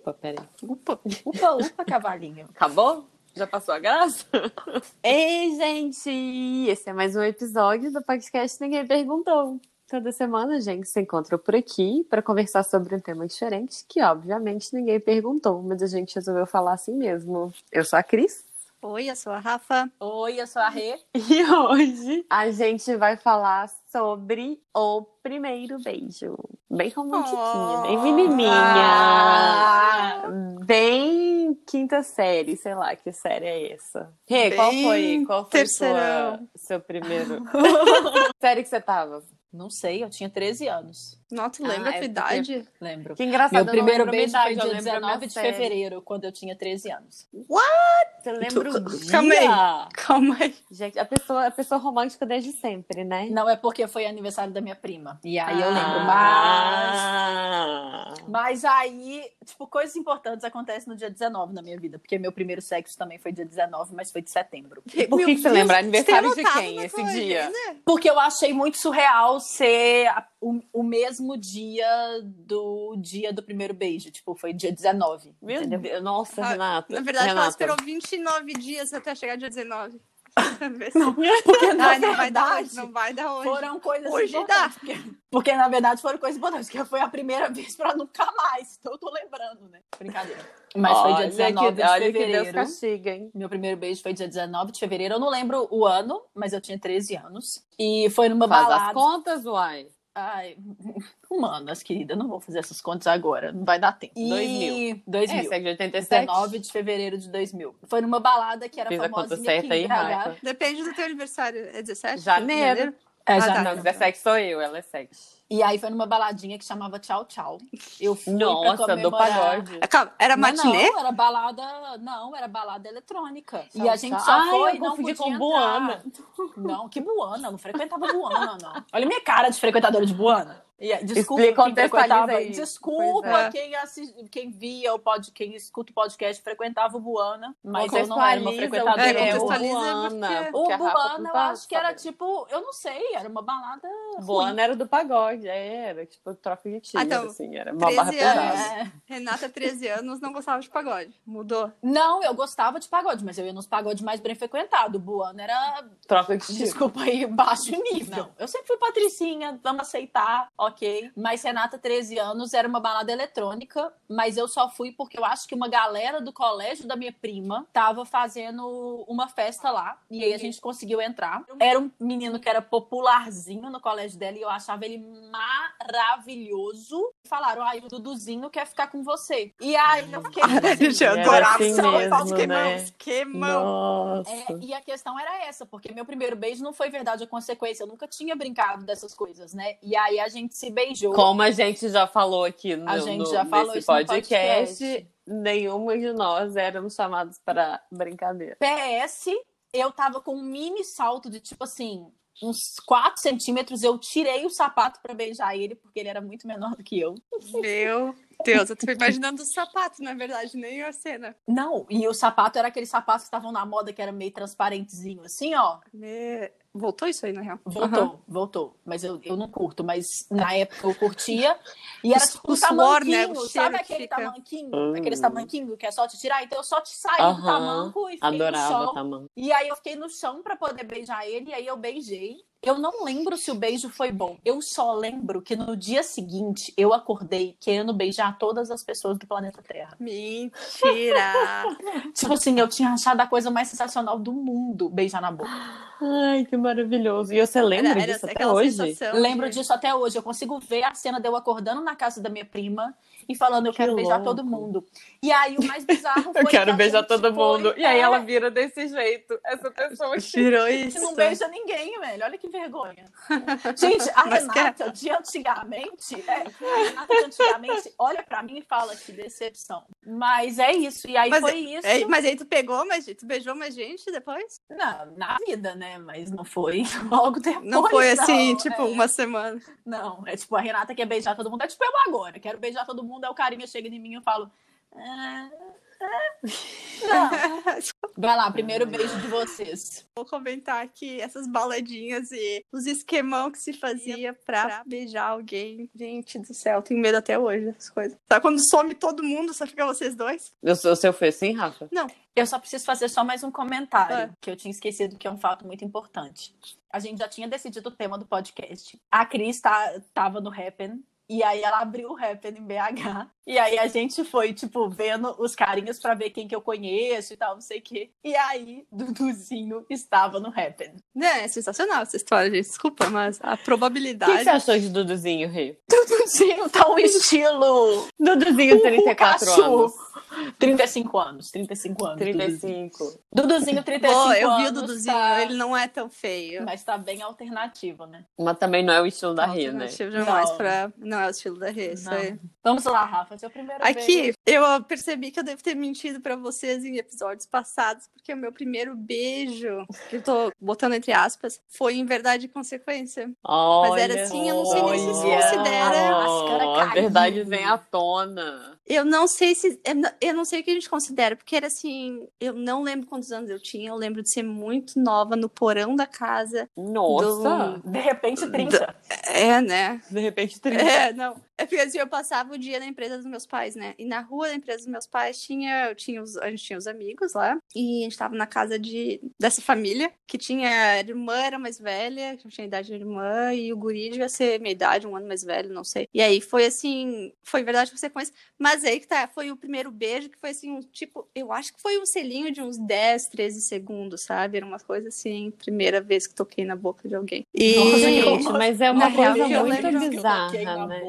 Upa, peraí. Upa. Upa, upa, cavalinho. Acabou? Já passou a graça? Ei, gente! Esse é mais um episódio do podcast Ninguém Perguntou. Toda semana a gente se encontra por aqui para conversar sobre um tema diferente que, obviamente, ninguém perguntou, mas a gente resolveu falar assim mesmo. Eu sou a Cris. Oi, eu sou a Rafa. Oi, eu sou a Rê. E hoje a gente vai falar sobre o primeiro beijo. Bem romantiquinha, Oh. bem menininha. Ah. Bem quinta série, sei lá que série é essa. Rê, qual foi, qual foi sua, terceirão. seu primeiro? série que você tava? Não sei, eu tinha 13 anos. Nossa, tu lembra Ah, a é tua porque- idade? Lembro. Que engraçado, Meu eu primeiro lembro beijo foi idade, eu dia lembro a minha 19 de série. fevereiro, quando eu tinha 13 anos. Você lembra o dia? Calma aí. Calma aí. Gente, a pessoa, a pessoa romântica desde sempre, né? Não é porque foi aniversário da minha prima. E aí eu lembro, mas. Ah. Mas aí, tipo, coisas importantes acontecem no dia 19 na minha vida. Porque meu primeiro sexo também foi dia 19, mas foi de setembro. Por que Meu que você Deus, lembra? Aniversário de quem esse dia? agenda? Porque eu achei muito surreal ser a- o, o mesmo dia do dia do primeiro beijo. Tipo, foi dia 19. Meu entendeu? Deus, nossa, Ah, Renata. Na verdade, ela Renata. esperou 29 dias até chegar dia 19. Não, porque na Ai, não vai dar verdade, hoje, não vai dar hoje. foram coisas Hoje importantes. Porque, porque, na verdade, foram coisas importantes. Porque foi a primeira vez pra nunca mais. Então eu tô lembrando, né? Brincadeira. Mas foi dia Olha 19 que, de olha que Deus fevereiro. castiga, hein? Meu primeiro beijo foi dia 19 de fevereiro. Eu não lembro o ano, mas eu tinha 13 anos. E foi numa Faz as balada. contas, uai. Ai, humanas, querida. Não vou fazer essas contas agora. Não vai dar tempo. E... 2000. 2000. É, você é de 87? 19 de fevereiro de 2000. Foi numa balada que era Fiz a conta famosinha aqui certa em aí, BH. Depende do teu aniversário. É 17? Janeiro. É, Ah, já tá. Não, 17 sou eu, ela é 7. E aí foi numa baladinha que chamava Tchau Tchau. Eu fui pra Nossa, do comemorar- pagode. Ah, Calma, era matinê? Não, era balada. Não, era balada eletrônica. Tchau, e a gente tchau. só Ai, foi eu e não confundi podia com entrar. Buana. Não, que Buana. Eu não frequentava Buana, não. Olha a minha cara de frequentadora de Buana. E, aí, desculpa Explica, quem frequentava. aí. Desculpa é. quem, assi- quem via o pod, quem escuta o podcast frequentava o Buana, mas eu não era uma o frequentadora. que É, é o Buana. porque- O porque Rafa Buana, eu acho que era tipo, eu não sei, era uma balada. ruim. Buana era do pagode, é, era tipo troca de tiro, Ah, então, assim, era uma barra 13 pesada. anos. É. Renata, 13 anos, não gostava de pagode. Mudou. Não, eu gostava de pagode, mas eu ia nos pagodes mais bem frequentados. O Buana era Troca de tiro. Desculpa aí, baixo nível. eu sempre fui patricinha, vamos aceitar, ok. Mas Renata, 13 anos, era uma balada eletrônica, mas eu só fui porque eu acho que uma galera do colégio da minha prima tava fazendo uma festa lá, e aí a gente conseguiu entrar. Era um menino que era popularzinho no colégio dela, e eu achava ele maravilhoso. Falaram, ai, o Duduzinho quer ficar com você. E aí eu fiquei... Gente, Era adorava assim São mesmo, queimão. né? É, e a questão era essa, porque meu primeiro beijo não foi verdade ou consequência. Eu nunca tinha brincado dessas coisas, né? E aí a gente se beijou. Como a gente já falou aqui no, A gente no- já falou nesse podcast, podcast. nenhuma de nós éramos chamados para brincadeira. PS, eu tava com um mini salto de tipo assim, uns 4 centímetros. Eu tirei o sapato pra beijar ele, porque ele era muito menor do que eu. Meu Deus, eu tô imaginando os sapatos, na verdade, nem a cena. Não, e o sapato era aqueles sapatos que estavam na moda, que era meio transparentezinho, assim, ó. Me- Voltou isso aí, na real? Voltou, Aham. voltou. Mas eu, eu não curto, mas na época eu curtia. E era O- tipo o suor, né? tamanquinho, O sabe aquele fica. tamanquinho? Hum. Aqueles tamanquinho que é só te tirar? Então eu só te saí do Aham, tamanco e fiquei no Adorava chão. tamanho. E aí eu fiquei no chão pra poder beijar ele, e aí eu beijei. Eu não lembro se o beijo foi bom. Eu só lembro que no dia seguinte eu acordei querendo beijar todas as pessoas do planeta Terra. Mentira! Tipo assim, eu tinha achado a coisa mais sensacional do mundo beijar na boca. Ai, que maravilhoso. E você lembra Era- era disso até hoje? Lembro de- disso até hoje. Eu consigo ver a cena de eu acordando na casa da minha prima e falando, eu Que quero beijar todo mundo. E aí o mais bizarro foi Eu quero que beijar todo foi- mundo. E aí É, ela vira desse jeito. Essa pessoa que Tirou que isso. não beija ninguém, velho. Olha que vergonha. Gente, a Mas Renata de antigamente, é, a Renata de antigamente olha pra mim e fala que decepção. Mas é isso. E aí Mas foi isso. É, mas aí tu pegou, mas tu beijou mais gente depois? Na, na vida, né? Mas não foi logo depois. Não foi assim, não. tipo, É. uma semana. Não, é tipo, a Renata quer beijar todo mundo. É tipo eu agora. Quero beijar todo mundo, aí o carinha chega em mim e eu falo. "Ah, Vai lá, primeiro beijo de vocês. Vou comentar aqui essas baladinhas e os esquemão que se fazia pra beijar alguém. Gente do céu, tenho medo até hoje dessas coisas. Sabe quando some todo mundo, só fica vocês dois? O seu, o seu foi assim, Rafa? Eu só preciso fazer só mais um comentário, Ah. que eu tinha esquecido, que é um fato muito importante. A gente já tinha decidido o tema do podcast. A Cris tá, tava no Happen. E aí ela abriu o Happen em BH. E aí a gente foi, tipo, vendo os carinhas pra ver quem que eu conheço e tal, não sei o quê. E aí, Duduzinho estava no Happen. É, é sensacional essa história, gente. Desculpa, mas a O que, probabilidade. que você achou de Duduzinho, Rê? Duduzinho tá um estilo Duduzinho, 34 Pikachu. anos. 35 anos, 35 anos. 35. Duduzinho, 35 Boa, eu anos. vi o Duduzinho, tá- ele não é tão feio. Mas tá bem alternativo, né? Mas também não é o estilo da Não, Rê, né? alternativo demais Não. pra... Não é o estilo da Rê, isso Não. aí. Vamos lá, Rafa, seu primeiro beijo. Aqui, eu percebi que eu devo ter mentido pra vocês em episódios passados, porque o meu primeiro beijo, que eu tô botando entre aspas, foi em verdade e consequência. Olha, era assim, eu não sei nem se se olha. considera- Máscara A verdade vem à tona. Eu não sei se. eu não- Eu não sei o que a gente considera, porque era assim. Eu não lembro quantos anos eu tinha. Eu lembro de ser muito nova no porão da casa. Nossa! De repente, 30. É, né? De repente, 30. É, não. É porque assim, eu passava o dia na empresa dos meus pais, né? E na rua da empresa dos meus pais tinha, eu tinha os, a gente tinha os amigos lá. E a gente tava na casa de, dessa família, que tinha. A irmã era mais velha, que tinha idade da irmã, e o guri devia ser minha idade, um ano mais velho, não sei. E aí foi assim, foi verdade consequência. Mas aí que tá, foi o primeiro beijo, que foi assim, um tipo, eu acho que foi um selinho de uns 10, 13 segundos, sabe? Era uma coisa assim, primeira vez que toquei na boca de alguém. E. Nossa, Gente, mas é uma Na coisa real, muito bizarra, né?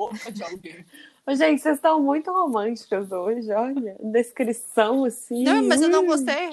De alguém. Gente, vocês estão muito românticas hoje, olha. Descrição, assim. Não, mas eu não Hum. gostei.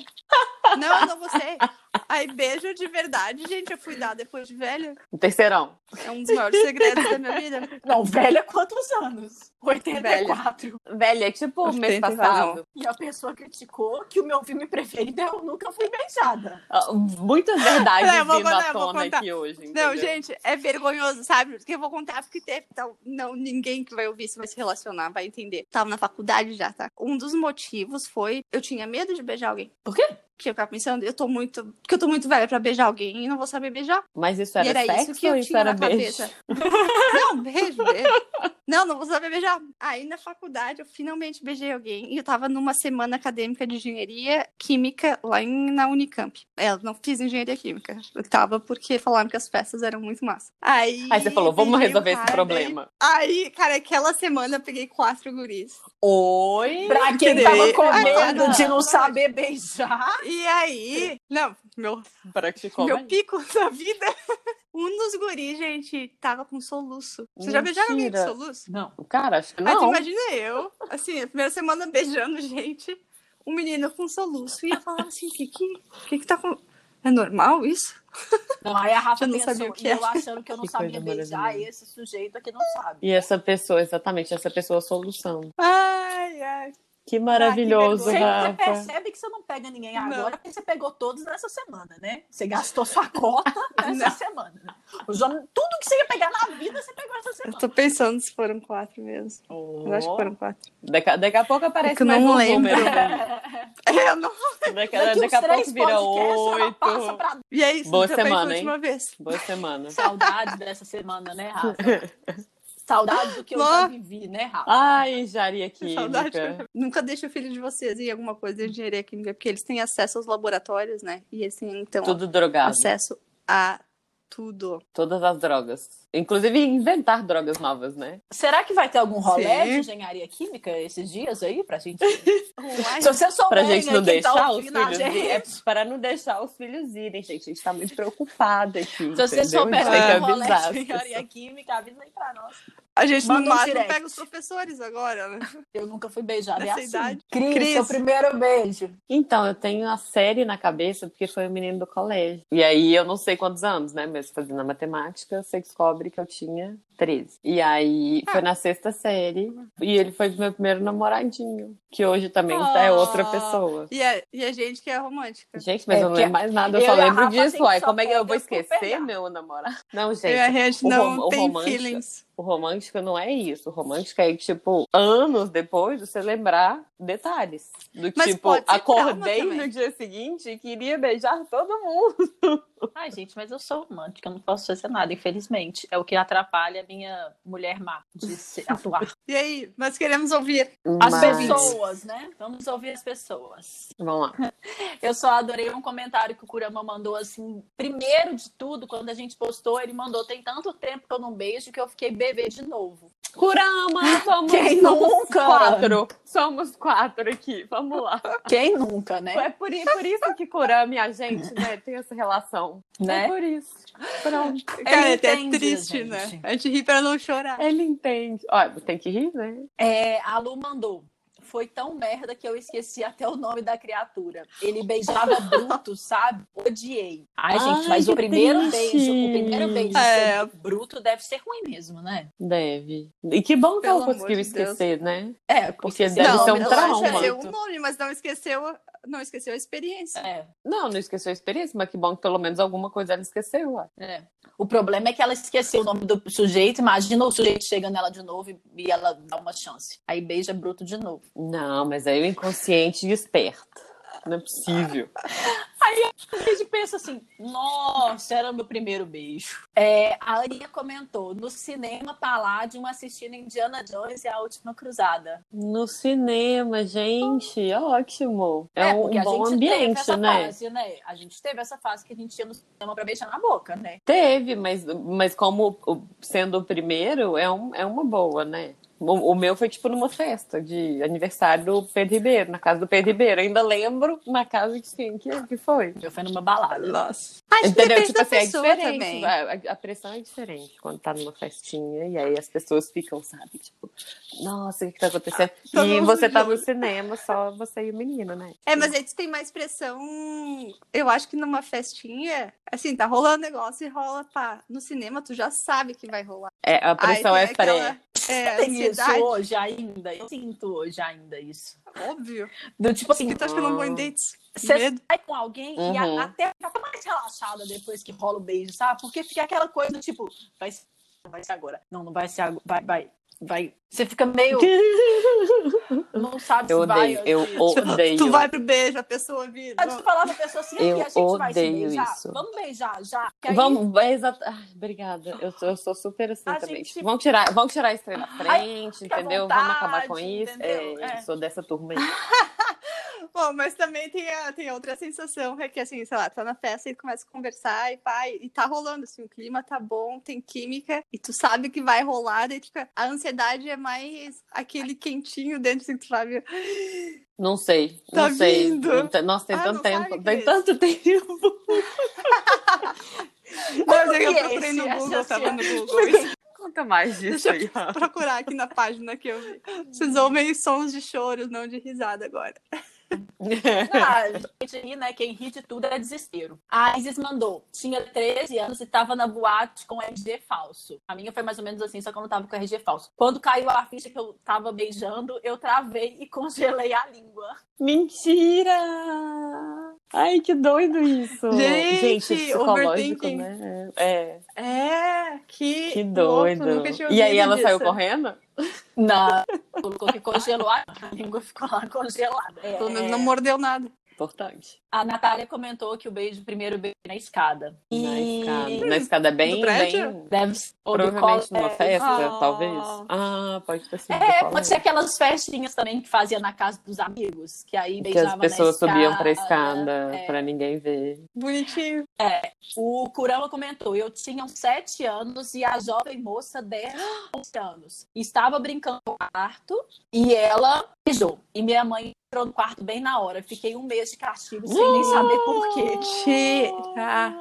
Não, eu não gostei. Aí, beijo de verdade, gente. Eu fui dar depois de velha. Terceirão. É um dos maiores segredos da minha vida. Não, velha quantos anos? 84. Velha, é tipo o mês 80 passado. E a pessoa criticou que o meu filme preferido é Eu Nunca Fui Beijada. Ah, Muitas verdades Não, vindo contar, à tona contar. aqui hoje. Não, entendeu? gente, é vergonhoso, sabe? Porque eu vou contar porque teve. Então, não, ninguém que vai ouvir isso vai se relacionar, vai entender. Tava na faculdade já, tá? Um dos motivos foi eu tinha medo de beijar alguém. Por quê? Porque eu ficava pensando, eu tô muito. Porque eu tô muito velha pra beijar alguém e não vou saber beijar. Mas isso E era, era sexo isso que eu ou isso tinha era na beijo? cabeça. Não, beijo, beijo. Não, não vou saber beijar. Aí na faculdade eu finalmente beijei alguém. E eu tava numa semana acadêmica de engenharia química lá em, na Unicamp. É, eu não fiz engenharia química. Eu tava porque falaram que as festas eram muito massa. Aí, Aí você falou, vamos resolver esse problema. Aí, aí, cara, aquela semana eu peguei quatro guris. Oi? Pra quem Entendeu? tava com medo de não saber beijar. E aí, não, meu, Praticou meu pico da vida. Um dos guris, gente, tava com soluço. Vocês já beijaram alguém com Mentira. Soluço? Não. Cara, acho que Mas tu não. imagina eu, assim, a primeira semana beijando gente, um menino com soluço, e eu falava assim, que que, que que tá com... É normal isso? Não, aí a Rafa Eu não pensou, sabia o que e eu achando que eu não Que sabia beijar esse sujeito aqui não sabe. E essa pessoa, exatamente, essa pessoa solução. Ai, ai. Que maravilhoso. Você, você Rafa. percebe que você não pega ninguém Não. agora, porque você pegou todos nessa semana, né? Você gastou sua cota nessa Não. semana. Né? Os homens, tudo que você ia pegar na vida, você pegou essa Eu semana. tô pensando se foram quatro mesmo. Eu acho que foram quatro. Daqui, a- daqui a pouco aparece É que eu mais não um lembro. número. É, eu não... Daqui, Daqui daqui a uns três pouco vira oito. pra E é isso, Boa semana, a hein? última vez. Boa semana. Saudades dessa semana, né, Rafa? Saudades do que eu já Nó. vivi, né, Rafa? Ai, engenharia Saudade. química. Nunca deixe o filho de vocês ir em alguma coisa de engenharia química, porque eles têm acesso aos laboratórios, né? E eles têm, então, Tudo drogado. acesso a tudo. Todas as drogas. Inclusive inventar drogas novas, né? Será que vai ter algum rolê Sim. de engenharia química esses dias aí pra gente? Uai, Se você souber, Pra gente né, não tá deixar os ouvindo a filhos gente, irem. É para não deixar os filhos irem, gente. A gente tá muito preocupada aqui. Se você entendeu? souber tem que de rolê de engenharia química, avisa aí pra nós. A gente Manda no máximo pega os professores agora, né? Eu nunca fui beijada. É Nessa assim. idade. Cris, Cris. seu primeiro beijo. Então, eu tenho a série na cabeça porque foi o menino do colégio. E aí eu não sei quantos anos, né? Mas fazendo a matemática, você descobre que eu tinha 13. E aí foi na sexta série. E ele foi meu primeiro namoradinho. Que hoje também é outra Ah. pessoa. E a, e a gente que é romântica. Gente, mas É, eu não lembro mais nada, eu, eu só lembro disso. Uai, como é que eu vou esquecer meu namorado? Não, Eu e a gente. gente o não o tem romântico- feelings. O romântico não é isso. O romântico é, tipo, anos depois você lembrar detalhes. Do Mas tipo, acordei no dia seguinte e queria beijar todo mundo. Ai, gente, mas eu sou romântica, eu não posso fazer nada, infelizmente. É o que atrapalha a minha mulher má de atuar. E aí, nós queremos ouvir. As Mas- pessoas, né? Vamos ouvir as pessoas. Vamos lá. Eu só adorei um comentário que o Kurama mandou assim. Primeiro de tudo, quando a gente postou, ele mandou: tem tanto tempo que eu não beijo que eu fiquei bebê de novo. Kurama, somos, Quem nunca? quatro. Somos quatro aqui. Vamos lá. Quem nunca, né? É por, por isso que Kurama e a gente, né, tem essa relação. Né? É por isso. Pronto. Cara, é até triste, gente. né? A gente ri pra não chorar. Ele entende. Olha, tem que rir, né? É, a Lu mandou. Foi tão merda que eu esqueci até o nome da criatura. Ele beijava bruto, sabe? Odiei. Ai, Ai, gente, mas que o primeiro triste. beijo, o primeiro beijo É. bruto deve ser ruim mesmo, né? Deve. E que bom que Pelo ela conseguiu de Deus. esquecer, né? É, Porque se deve não, ser um não trauma. esqueceu muito. o nome, mas não esqueceu, não esqueceu a experiência. É, Não, não esqueceu a experiência, mas que bom que pelo menos alguma coisa ela esqueceu. Ué. é. O problema é que ela esqueceu o nome do sujeito. Imagina o sujeito chega nela de novo e- e ela dá uma chance. Aí beija bruto de novo. Não, mas aí o inconsciente e esperto. Não é possível. A gente pensa assim, nossa, era meu primeiro beijo. É, a Aninha comentou, no cinema Palladium assistindo Indiana Jones e a Última Cruzada. No cinema, gente, ótimo. É, um porque a bom gente teve ambiente, essa né? fase, né? A gente teve essa fase que a gente ia no cinema pra beijar na boca, né? Teve, mas, mas como o- sendo o primeiro, é, um, é uma boa, né? O, o meu foi tipo numa festa de aniversário do Pedro Ribeiro, na casa do Pedro Ribeiro. Ainda lembro na casa de quem que, que foi. Eu fui numa balada. Nossa. Acho que Entendeu? depende Tipo da assim, é pessoa diferente. também. A, a pressão é diferente quando tá numa festinha e aí as pessoas ficam, sabe? Tipo, nossa, o que, que tá acontecendo? todo e você tá no cinema, só você e o menino, né? É, mas aí tu tem mais pressão. Eu acho que numa festinha, assim, tá rolando negócio e rola, pá. No cinema, tu já sabe que vai rolar. É, a pressão Aí é pré. aquela- É, Tem isso hoje ainda. Eu sinto hoje ainda isso. óbvio. Do tipo assim, Porque tu acha que eu não vou em dates? Você Medo. sai com alguém e Uhum. a- até fica mais relaxada depois que rola o beijo, sabe? Porque fica aquela coisa tipo, vai ser, não vai ser agora. Não, não vai ser agora. Vai, vai, vai. Você fica meio. Não sabe Eu se vai. odeio, eu ou se- odeio. Tu vai pro beijo, a pessoa vira. Antes de falar pra pessoa assim, Eu aqui, a gente vai se odeio beijar. isso. Vamos beijar já. Aí- Vamos, é exato. Ai, obrigada. Eu sou, eu sou super assim A também. gente- Tipo, vamos tirar, vamos tirar isso da frente, à entendeu? vamos acabar com vontade, isso. É, É. Eu sou dessa turma aí. Bom, mas também tem a, tem a outra sensação, é que assim, sei lá, tá na festa e começa a conversar e vai, e tá rolando, assim, o clima tá bom, tem química, e tu sabe que vai rolar, daí tu fica, a ansiedade é mais aquele quentinho dentro, assim, que tu sabe, Não sei, Tá não sei. vindo. Nossa, tem Ah, tanto tempo. Tem tanto tempo. Mas é eu é procurei no esse Google, tava no? Google. Conta mais disso Deixa aí. eu procurar aqui na página que eu vi. Vocês ouvem sons de choro, não de risada agora. Ah, gente, ri, né? Quem ri de tudo é desespero. A Isis mandou. Tinha 13 anos e tava na boate com RG falso. A minha foi mais ou menos assim, só que eu não tava com RG falso. Quando caiu a ficha que eu tava beijando, eu travei e congelei a língua. Mentira! Ai, que doido isso. Gente, psicológico, overthinking. né? É, É, que, que louco, doido. tinha e aí ela disso. saiu correndo? Não, colocou que congelou a língua, ficou lá congelada. É, Pelo menos não mordeu nada. Importante. A Natália comentou que o beijo, primeiro beijo na escada. Na E escada. Na escada é bem, bem. deve ser. Provavelmente numa festa, Ah. talvez. Ah, pode ter sido. do É, pode ser aquelas festinhas também que fazia na casa dos amigos, que aí Que beijava as pessoas na subiam pra escada. escada É. pra ninguém ver. Bonitinho. O Kurama comentou: eu tinha uns 7 anos e a jovem moça 10, 11 anos. Estava brincando no quarto e ela beijou. E minha mãe entrou no quarto bem na hora. Fiquei um mês de castigo sem nem saber por quê. Tira.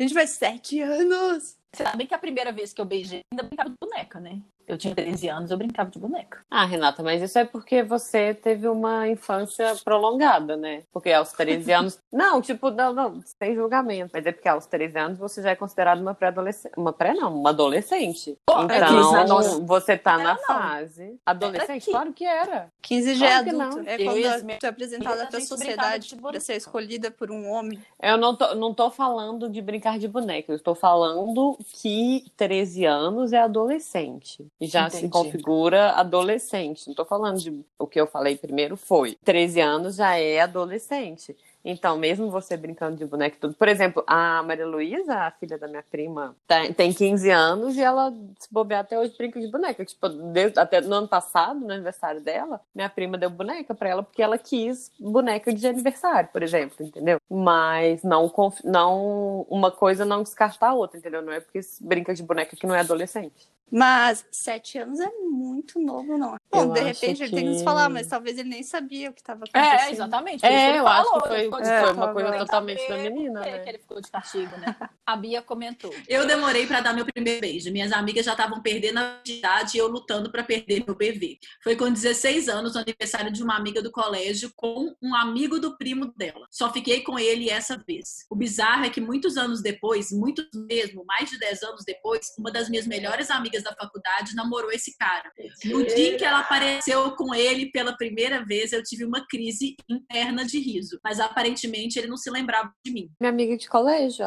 Gente, vai sete anos. Você sabe que a primeira vez que eu beijei, ainda brincava de boneca, né? Eu tinha 13 anos, eu brincava de boneca. Ah, Renata, mas isso é porque você teve uma infância prolongada, né? Porque aos 13 anos. Não, tipo, não, não, sem julgamento. Mas é porque aos 13 anos você já é considerado uma pré-adolescente. Uma pré, não, uma adolescente. Pô, então, é não- você tá Não, na não. fase. Adolescente? que- Claro que era. 15 já é Claro que adulto. É Eu quando e minhas é apresentada pra sociedade de pra ser escolhida por um homem. Eu não tô, não tô falando de brincar de boneca, eu estou falando que 13 anos é adolescente. E já se Entendi. configura adolescente. Não tô falando de. O que eu falei primeiro foi: 13 anos já é adolescente. Então, mesmo você brincando de boneca e tudo. Por exemplo, a Maria Luísa, a filha da minha prima, tá- tem 15 anos e ela, se bobear até hoje, brinca de boneca. Tipo, desde- até no ano passado, no aniversário dela, minha prima deu boneca pra ela porque ela quis boneca de aniversário, por exemplo, entendeu? Mas não, não uma coisa não descarta a outra, entendeu? Não é porque se brinca de boneca que não é adolescente. Mas 7 anos é muito novo, não. Bom, Eu de acho repente ele tem que que- nos falar, mas talvez ele nem sabia o que estava acontecendo. É, exatamente. É, eu acho falou, que foi, ficou de foi É, uma coisa foi totalmente da menina, né? que ele ficou de castigo, né? A Bia comentou. Eu demorei pra dar meu primeiro beijo. Minhas amigas já estavam perdendo a idade e eu lutando pra perder meu BV. Foi com 16 anos, no aniversário de uma amiga do colégio, com um amigo do primo dela. Só fiquei com ele essa vez. O bizarro é que muitos anos depois, muitos mesmo, mais de 10 anos depois, uma das minhas melhores amigas da faculdade namorou esse cara. No dia em que ela apareceu com ele pela primeira vez, eu tive uma crise interna de riso. Mas aparentemente ele não se lembrava de mim. Minha amiga de colégio,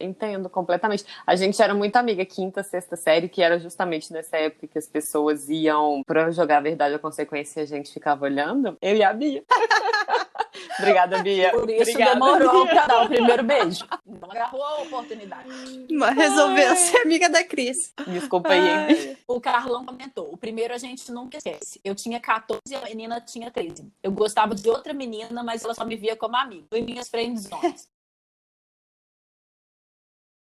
entendo completamente. A gente era muito amiga, quinta, sexta série, que era justamente nessa época que as pessoas iam pra jogar a verdade ou consequência e a gente ficava olhando. Eu e a Bia. Obrigada, Bia. Por isso Obrigada, demorou Bia. pra dar o primeiro beijo. Não agarrou a oportunidade. Mas resolveu Ai. ser amiga da Cris. Desculpa aí, hein? O Carlão comentou: o primeiro a gente nunca esquece. Eu tinha 14 e a menina tinha 13. Eu gostava de outra menina, mas ela só me via como amiga. Foi minhas friendzones.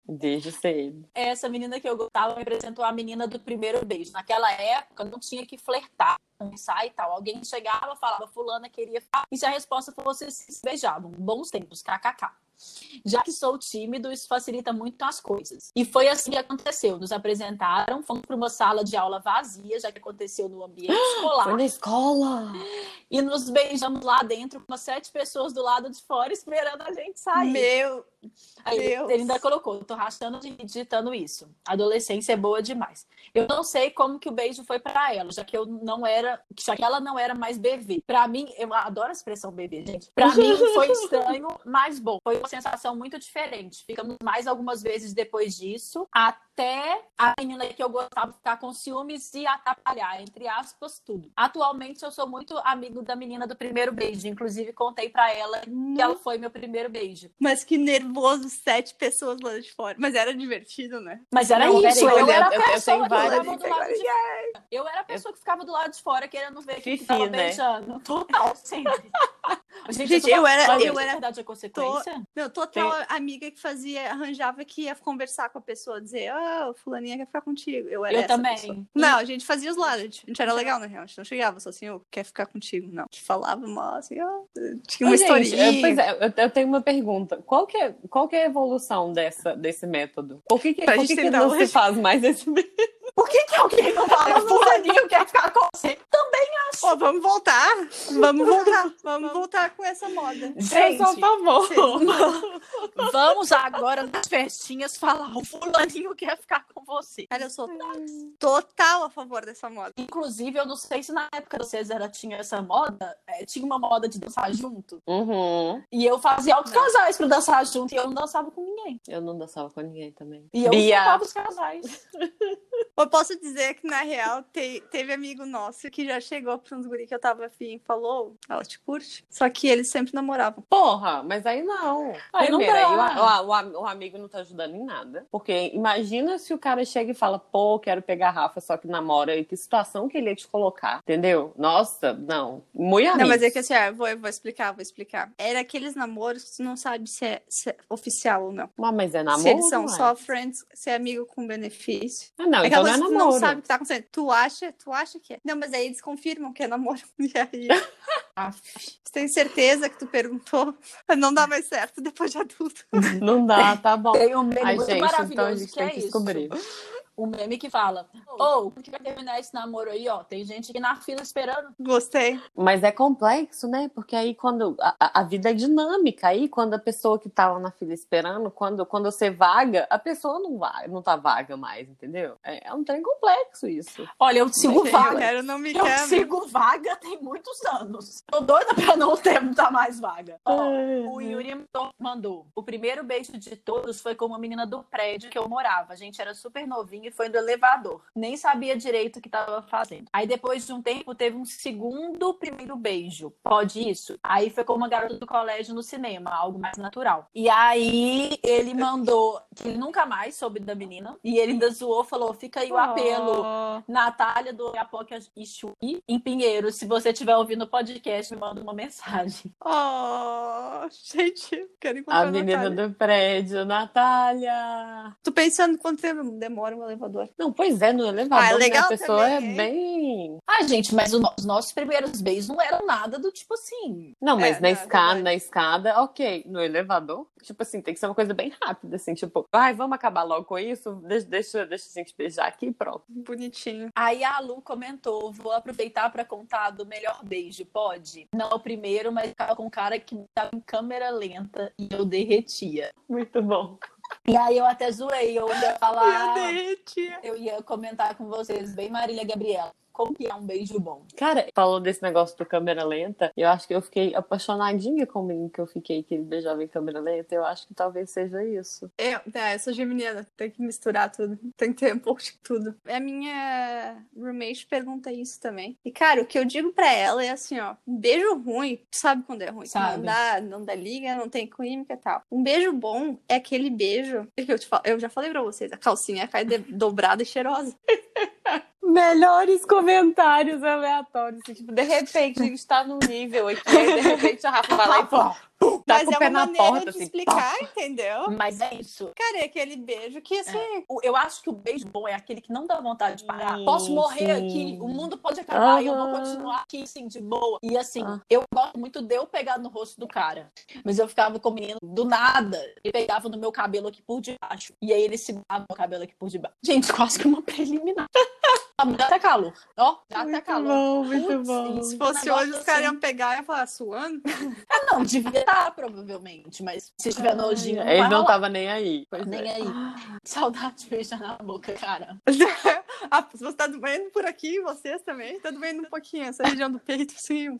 Desde cedo. Essa menina que eu gostava me apresentou a menina do primeiro beijo. Naquela época, não tinha que flertar, conversar e tal. Alguém chegava, falava, fulana queria ficar. E se a resposta fosse se beijavam. Bons tempos, kkk. Já que sou tímido, isso facilita muito as coisas. E foi assim que aconteceu. Nos apresentaram, fomos para uma sala de aula vazia, já que aconteceu no ambiente escolar. Foi na escola. E nos beijamos lá dentro, com sete pessoas do lado de fora esperando a gente sair. Meu, Aí Deus. ele ainda colocou, tô rachando de digitando isso. Adolescência é boa demais. Eu não sei como que o beijo foi pra ela, já que eu não era, já que ela não era mais bebê. Pra mim, eu adoro a expressão bebê, gente. Pra mim foi estranho, mas bom. Foi uma sensação muito diferente. Ficamos mais algumas vezes depois disso, até a menina que eu gostava ficar com ciúmes e atrapalhar, entre aspas, tudo. Atualmente eu sou muito amigo da menina do primeiro beijo, inclusive contei pra ela que ela foi meu primeiro beijo. Mas que nervoso, sete pessoas lá de fora. Mas era divertido, né? Mas era Não, isso, eu olha, era a eu- eu pessoa que várias- ficava do lado de fora. Eu era a pessoa que ficava do lado de fora querendo ver quem Fifi, ficava né? beijando. Total, sempre. Gente, eu era- eu era- verdade a consequência? Meu, total amiga que fazia, arranjava que ia conversar com a pessoa, dizer, ah, o fulaninha quer ficar contigo. Eu era Eu também. pessoa. Não, a gente fazia os lados, a gente, gente era legal, na real. A gente não chegava só assim, eu quer ficar contigo. Não, a gente falava mal, assim, ó, tinha uma gente, historinha. é, pois é, eu, tenho uma pergunta. Qual que é, qual que é a evolução dessa, desse método? Por que, que, por gente que, que não se faz mais esse método? Por que, que alguém não fala fulaninho quer ficar com você? Também acho. Ó, vamos voltar, vamos voltar, vamos voltar com essa moda. Eu sou a Gente, favor. vamos agora nas festinhas falar o fulaninho quer ficar com você. Cara, eu sou total a favor dessa moda. Inclusive, eu não sei se na época da César tinha essa moda, é, tinha uma moda de dançar junto. Uhum. E eu fazia altos casais pra dançar junto e eu não dançava com ninguém. Eu não dançava com ninguém também. E eu Bia. os casais. Eu posso dizer que, na real, te- teve amigo nosso que já chegou pra uns guri que eu tava afim e falou, ela te curte? Só que eles sempre namoravam. Porra, mas aí não. Aí não Primeiro, aí dá. o, o- o am- o amigo não tá ajudando em nada. Porque imagina se o cara chega e fala, pô, quero pegar a Rafa, só que namora. E que situação que ele ia te colocar, entendeu? Nossa, não. Muito Não, mas é que assim, ah, eu vou, eu vou explicar, vou explicar. Era aqueles namoros que tu não sabe se é, se é oficial ou não. Ah, mas é namoro, se eles são não é? só friends, se é amigo com benefício. Ah, não, É então aquela não é tu namoro. não sabe o que tá acontecendo. Tu acha, tu acha que é. Não, mas aí eles confirmam que é namoro. E aí, tu tem certeza que tu perguntou? Não dá mais certo depois de adulto. Não dá, tá bom. Tem um meme Ai, muito gente, então a maravilhoso gente que tem é que isso. Um meme que fala: Ô, oh, que vai terminar esse namoro aí, ó? Tem gente aqui na fila esperando. Gostei. Mas é complexo, né? Porque aí quando. A, a vida é dinâmica. Aí quando a pessoa que tá lá na fila esperando, quando, quando você vaga, a pessoa não, vai, não tá vaga mais, entendeu? É, é um trem complexo isso. Olha, eu sigo vaga. Eu quero, não me Eu quero. sigo vaga tem muitos anos. Tô doida pra não ter muita mais vaga. Ó, o Yuri mandou. O primeiro beijo de todos foi com uma menina do prédio que eu morava. A gente era super novinho e foi do elevador. Nem sabia direito o que tava fazendo. Aí depois de um tempo teve um segundo primeiro beijo. Pode isso? Aí foi com uma garota do colégio no cinema, algo mais natural. E aí ele mandou que ele nunca mais soube da menina. E ele ainda zoou, falou: fica aí o apelo. Oh. Natália do Iapoca Ixui, em Pinheiro. Se você estiver ouvindo o podcast, me manda uma mensagem. Oh, gente, quero encontrar A menina Natália. do prédio, Natália. Tô pensando quanto tempo demora um elevador. Não, pois é, no elevador, Ah, é né, legal a pessoa também, é bem. Ah, gente, mas o no- os nossos primeiros beijos não eram nada do tipo assim. Não, mas É, na não, é escada, verdade. na escada, ok. No elevador, tipo assim, tem que ser uma coisa bem rápida, assim, tipo, ai, vamos acabar logo com isso, deixa, deixa, deixa a gente beijar aqui e pronto. Bonitinho. Aí a Lu comentou: vou aproveitar pra contar do melhor beijo, pode? Não o primeiro, mas ficava com um cara que tava em câmera lenta e eu derretia. Muito bom. E aí eu até zoei, eu ia falar. Eu ia comentar com vocês, bem Marília Gabriela. Como que é um beijo bom? Cara, falou desse negócio do câmera lenta, eu acho que eu fiquei apaixonadinha com o menino que eu fiquei, que ele beijava em câmera lenta, eu acho que talvez seja isso. Eu, é, eu sou geminiana, tem que misturar tudo. Tem que ter um pouco de tudo. A minha roommate pergunta isso também. E, cara, o que eu digo pra ela é assim, ó. Um beijo ruim, tu sabe quando é ruim. que Não Sabe. dá, não dá liga, não tem química e tal. Um beijo bom é aquele beijo que eu, te falo, eu já falei pra vocês, a calcinha cai de- dobrada e cheirosa. Melhores comentários aleatórios. assim, tipo, de repente a gente tá num nível aqui, de repente a Rafa vai lá e tá Mas com o é pé uma na maneira porta, de assim. explicar, entendeu? Mas é isso. Cara, é aquele beijo que, assim... O- Eu acho que o beijo bom é aquele que não dá vontade de parar. Sim, Posso morrer sim. aqui, o mundo pode acabar e eu vou continuar aqui, assim, de boa. E assim, Ah. eu gosto muito de eu pegar no rosto do cara. Mas eu ficava com o menino do nada. Ele pegava no meu cabelo aqui por debaixo. E aí ele segurava no meu cabelo aqui por debaixo. Gente, quase que uma preliminar. Dá até calor. Ó, dá até Muito calor. bom, muito Putz, bom. Se fosse hoje, os caras assim. iam pegar e ia falar, suando? Ah, não, devia estar, provavelmente. Mas se tiver nojinho, não Ele vai não rolar. tava nem aí. Pois Nem é. aí. Saudade de beijar na boca, cara. ah, se você tá doendo por aqui, vocês também, tá doendo um pouquinho, essa região do peito, sim.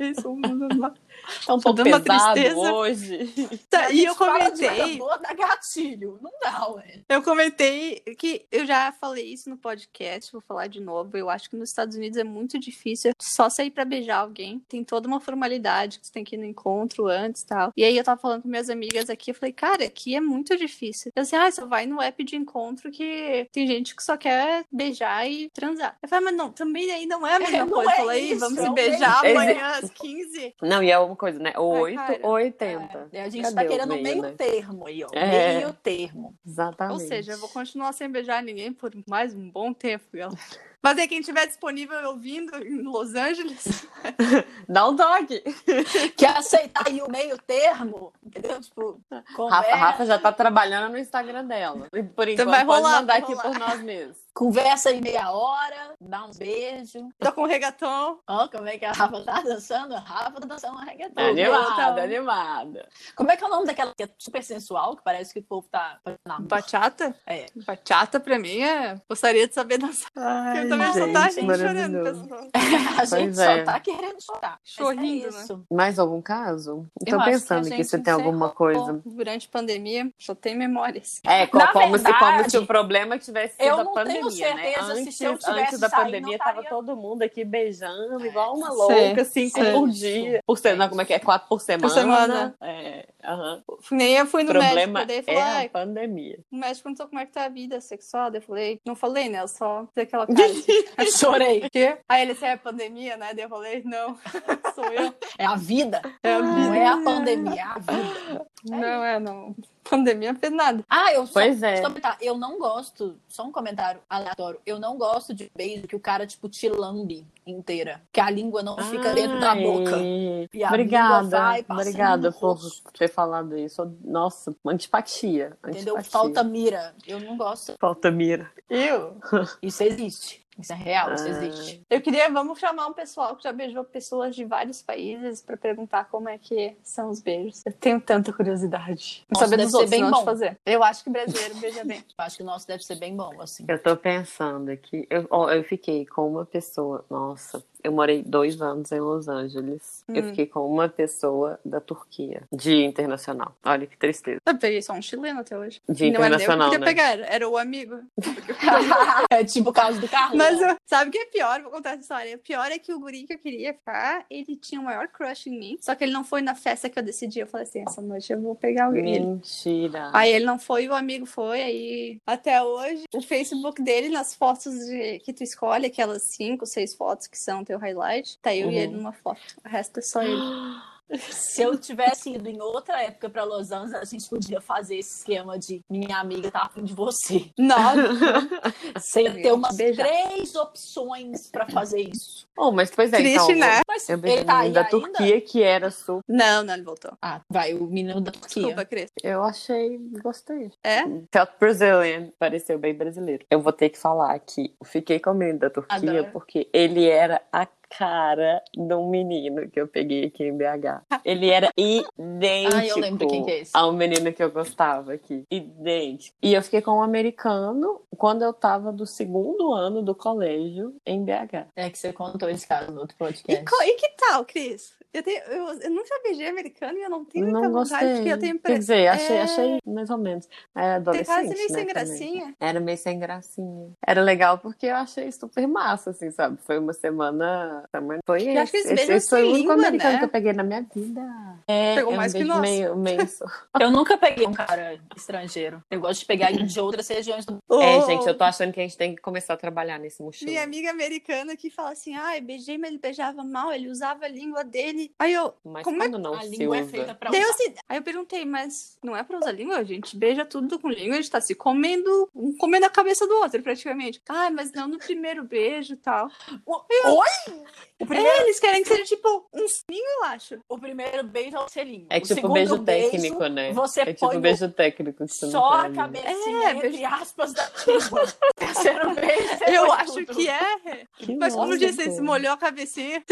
Isso, um- Tá um pouco dando uma pesado tristeza. hoje. Tá, e eu comentei, boa, dá gatilho. Não dá, ué. eu comentei que eu já falei isso no podcast, vou falar de novo. Eu acho que nos Estados Unidos é muito difícil só sair pra beijar alguém. Tem toda uma formalidade que você tem que ir no encontro antes e tal. E aí eu tava falando com minhas amigas aqui, eu falei, cara, aqui é muito difícil. Eu assim, ah, só vai no app de encontro que tem gente que só quer beijar e transar. Eu falei, mas não, também aí não é a mesma não coisa. é Eu falei, isso, vamos é se um beijar amanhã às 15. Não, e é uma coisa, né? Ou Ai, 8 cara. ou 80. É, a gente Cadê tá querendo meio, meio, né? termo aí, ó. É. Meio termo. Exatamente. Ou seja, eu vou continuar sem beijar ninguém por mais um bom tempo, galera. Mas aí, quem estiver disponível ouvindo em Los Angeles, Dá um toque. Quer aceitar aí o meio termo? Entendeu? Tipo, Rafa, Rafa já tá trabalhando no Instagram dela. E por enquanto, vai pode rolar, mandar vai aqui por nós mesmos. Conversa aí meia hora, dá uns beijos. tô com reggaeton. Ó, como é que a Rafa tá dançando? A Rafa tá dançando uma reggaeton. Animada, tá. animada. Como é que é o nome daquela que é super sensual, que parece que o povo tá fazendo amor? Bachata? É. Bachata pra mim é. Gostaria de saber dançar. Ai, eu também só tá gente chorando. A gente Pois só é. tá querendo chorar. Mas Chorrindo, é né? Mais algum caso? Eu Tô acho pensando que a que gente você tem alguma coisa. Durante a pandemia, só tem memórias. É, Na como, se, como verdade, se o problema tivesse sido eu a não tenho pandemia, né? certeza se Antes, se eu tivesse antes da saído, pandemia, tava todo mundo aqui beijando, igual uma louca, cinco sei. por dia. Por semana, como é que é? Quatro por semana. semana. É, aham. Nem eu fui no problema médico, daí é falou, a pandemia. o médico perguntou como é que tá a vida sexual. Daí eu falei, não falei, né? Eu só fiz aquela cara assim. Chorei. O quê? Aí ele disse, é pandemia, né? Daí eu falei, não, sou eu. É a vida. É a Não vida. é a pandemia, é a vida. Não, é, não. Pandemia fez nada. Ah, eu só, Pois é. só comentar, eu não gosto, só um comentário aleatório, eu não gosto de beijo que o cara, tipo, te lambe inteira. Que a língua não fica dentro da boca. E Obrigada, obrigada por ter falado isso. Nossa, antipatia. Entendeu? antipatia. Falta mira. Eu não gosto. Falta mira. Eu? Isso existe. Isso é real, isso Ah. existe. Eu queria, vamos chamar um pessoal que já beijou pessoas de vários países pra perguntar como é que são os beijos. Eu tenho tanta curiosidade. Nossa, saber deve dos ser outros, bem bom. fazer. Eu acho que brasileiro beija bem. Eu acho que o nosso deve ser bem bom, assim. Eu tô pensando aqui. Eu, ó, eu fiquei com uma pessoa. Nossa, eu morei dois anos em Los Angeles. Eu Hum. fiquei com uma pessoa da Turquia, de internacional. Olha que tristeza. Eu peguei só um chileno até hoje. De não era nem eu que internacional, queria né? pegar, era, era o amigo. é tipo o caso do Carlos. Mas eu- sabe o que é pior? Vou contar essa história. O pior é que o guri que eu queria ficar, ele tinha o maior crush em mim. Só que ele não foi na festa que eu decidi. Eu falei assim, essa noite eu vou pegar alguém. Mentira. Aí ele não foi, o amigo foi, aí até hoje o Facebook dele nas fotos de- que tu escolhe, aquelas cinco, seis fotos que são teu highlight, tá eu e Uhum. ele numa foto. O resto é só ele. Se eu tivesse ido em outra época pra Los Angeles, a gente podia fazer esse esquema de minha amiga tá afim de você. Você ia ter umas Beijar. três opções pra fazer isso. Oh, mas pois é, Triste, então. né? Mas Eu ele tá um aí da ainda? Turquia que era super. não, não, ele voltou. Ah, vai, o menino da Turquia. Desculpa, Cris. Eu achei, gostei. É? Felt Brazilian, pareceu bem brasileiro. Eu vou ter que falar que eu fiquei com o menino da Turquia Adoro. porque ele era a cara de um menino que eu peguei aqui em BH. Ele era idêntico Ah, eu lembro quem que é ao menino que eu gostava aqui. Idêntico. E eu fiquei com um americano quando eu tava do segundo ano do colégio em BH. É que você contou esse caso no outro E, podcast. co- e que tal, Cris? Eu, tenho, eu, eu nunca beijei americano e eu não tenho muita Não vontade, gostei. porque eu tenho Quer dizer, achei, É, achei mais ou menos. Era Tem adolescente, quase meio né, sem também. gracinha. Era meio sem gracinha. Era legal porque eu achei super massa, assim, sabe? Foi uma semana. Semana- Foi Eu acho que esse. eles Esse, esse foi o sem único americano né? que eu peguei na minha vida. É, Pegou é um mais que nós. Meio, meio... Eu nunca peguei um cara estrangeiro. Eu gosto de pegar de outras regiões do É, Ô, gente, eu tô achando que a gente tem que começar a trabalhar nesse mochila. Minha amiga americana que fala assim, ah, eu beijei, mas ele beijava mal, ele usava a língua dele. Aí eu, Mas como é quando não A se língua é usa. feita pra eu, usar. assim, aí eu perguntei, mas não é pra usar língua? A gente beija tudo com língua, a gente tá se comendo, um comendo a cabeça do outro, praticamente. Ah, mas não no primeiro beijo e tal. Oi? O primeiro, É, eles querem que seja tipo um cinho, eu acho. o primeiro beijo é o selinho. É O tipo segundo beijo beijo, técnico, né? Você é tipo beijo técnico só a cabecinha, É, entre beijo- aspas, da língua. Terceiro beijo. você Eu acho tudo. que é. Que Mas como disse, você molhou a cabecinha.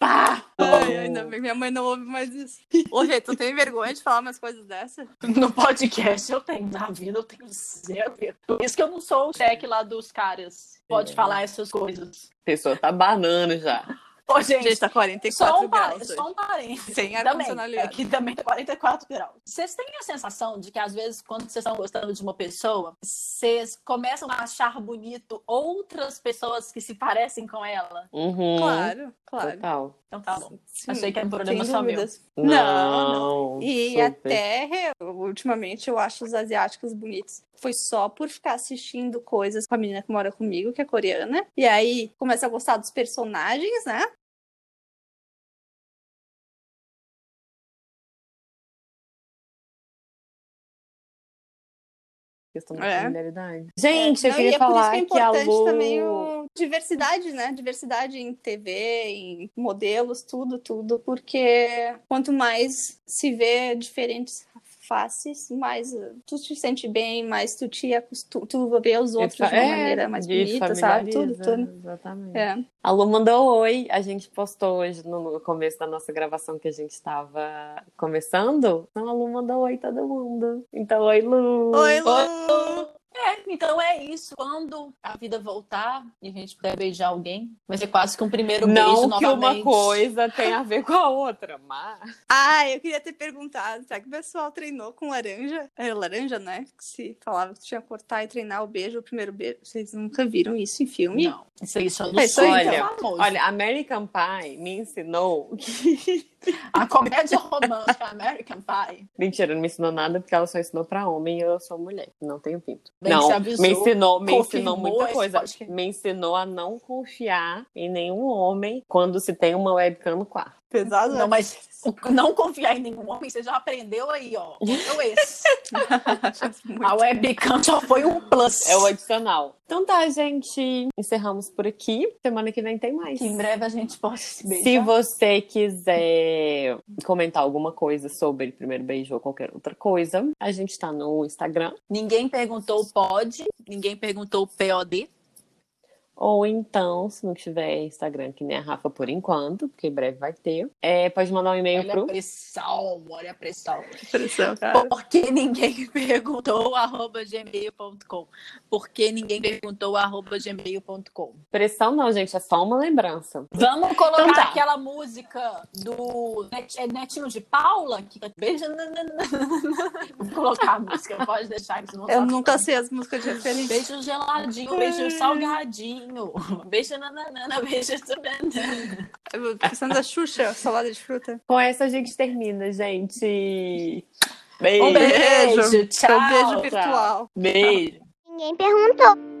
Pá! Ai, ainda bem que minha mãe não ouve mais isso. Ô, Rê, tu tem vergonha de falar umas coisas dessas? No podcast eu tenho, na vida eu tenho zero. Por isso que eu não sou o cheque lá dos caras. Pode É. falar essas coisas. A pessoa tá banando já. Ô, gente, Gente, tá 44 só um, graus. só um parênteses. Sem Também, ar-condicionado aqui também tá 44 graus. Vocês têm a sensação de que, às vezes, quando vocês estão gostando de uma pessoa, vocês começam a achar bonito outras pessoas que se parecem com ela? Uhum. Claro, claro. Total. Então tá bom. Sim, Achei que era um problema só meu. Não, Não, não. E super. até, ultimamente, eu acho os asiáticos bonitos. Foi só por ficar assistindo coisas com a menina que mora comigo, que é coreana. E aí, começa a gostar dos personagens, né? Questão da É. familiaridade. Gente, eu Não, queria e é por isso falar que é que, a importante Lu... também o... diversidade, né? Diversidade em TV, em modelos, tudo, tudo. Porque quanto mais se vê diferentes faces, mais tu te sente bem, mais tu te acostuma, tu vê os outros de uma É, maneira mais bonita, sabe? Tudo, tudo. Exatamente. É. A Lu mandou oi. A gente postou hoje no começo da nossa gravação que a gente estava começando. Então a Lu mandou oi todo mundo. Então, oi, Lu. Oi, Lu! É, então é isso. Quando a vida voltar e a gente puder beijar alguém, vai ser quase que um primeiro beijo Não que novamente. uma coisa tem a ver com a outra, mas... Ah, eu queria ter perguntado, será que o pessoal treinou com laranja? Era laranja, né? Que se falava que tinha que cortar e treinar o beijo, o primeiro beijo. Vocês nunca viram isso em filme? Não, isso aí só do É isso aí, sonho, então. famoso. Olha, American Pie me ensinou que A comédia romântica American Pie. Mentira, não me ensinou nada porque ela só ensinou pra homem e eu sou mulher. Não tenho pinto. Bem, não, avisou, me ensinou, me ensinou muita coisa. podcast. Me ensinou a não confiar em nenhum homem quando se tem uma webcam no quarto. Pesado, Não, mas o- não confiar em nenhum homem, você já aprendeu aí, ó. Eu esse. A webcam só foi um plus. É o adicional. Então tá, gente. Encerramos por aqui. Semana que vem tem mais. Que em breve a gente possa se beijar. Se você quiser comentar alguma coisa sobre primeiro beijo ou qualquer outra coisa, a gente tá no Instagram. Ninguém perguntou pode, ninguém perguntou POD. Ou então, se não tiver Instagram, que nem a Rafa por enquanto, porque em breve vai ter, é, pode mandar um e-mail Olha a pro. pressão, olha a pressão. Pressão, cara. Porque ninguém perguntou arroba gmail.com. Porque ninguém perguntou arroba gmail.com. Pressão não, gente, é só uma lembrança. Vamos colocar Então tá. aquela música do Net- é Netinho de Paula, que beija. Vou colocar a música, pode deixar que você não Eu nunca sei as músicas de referência. Beijo geladinho, beijo salgadinho, beijo nananana, beijo banana. Pensando da Xuxa, salada de fruta. Com essa a gente termina, gente. Beijo. Um beijo. Beijo, tchau. Seu beijo virtual. Beijo. Ninguém perguntou.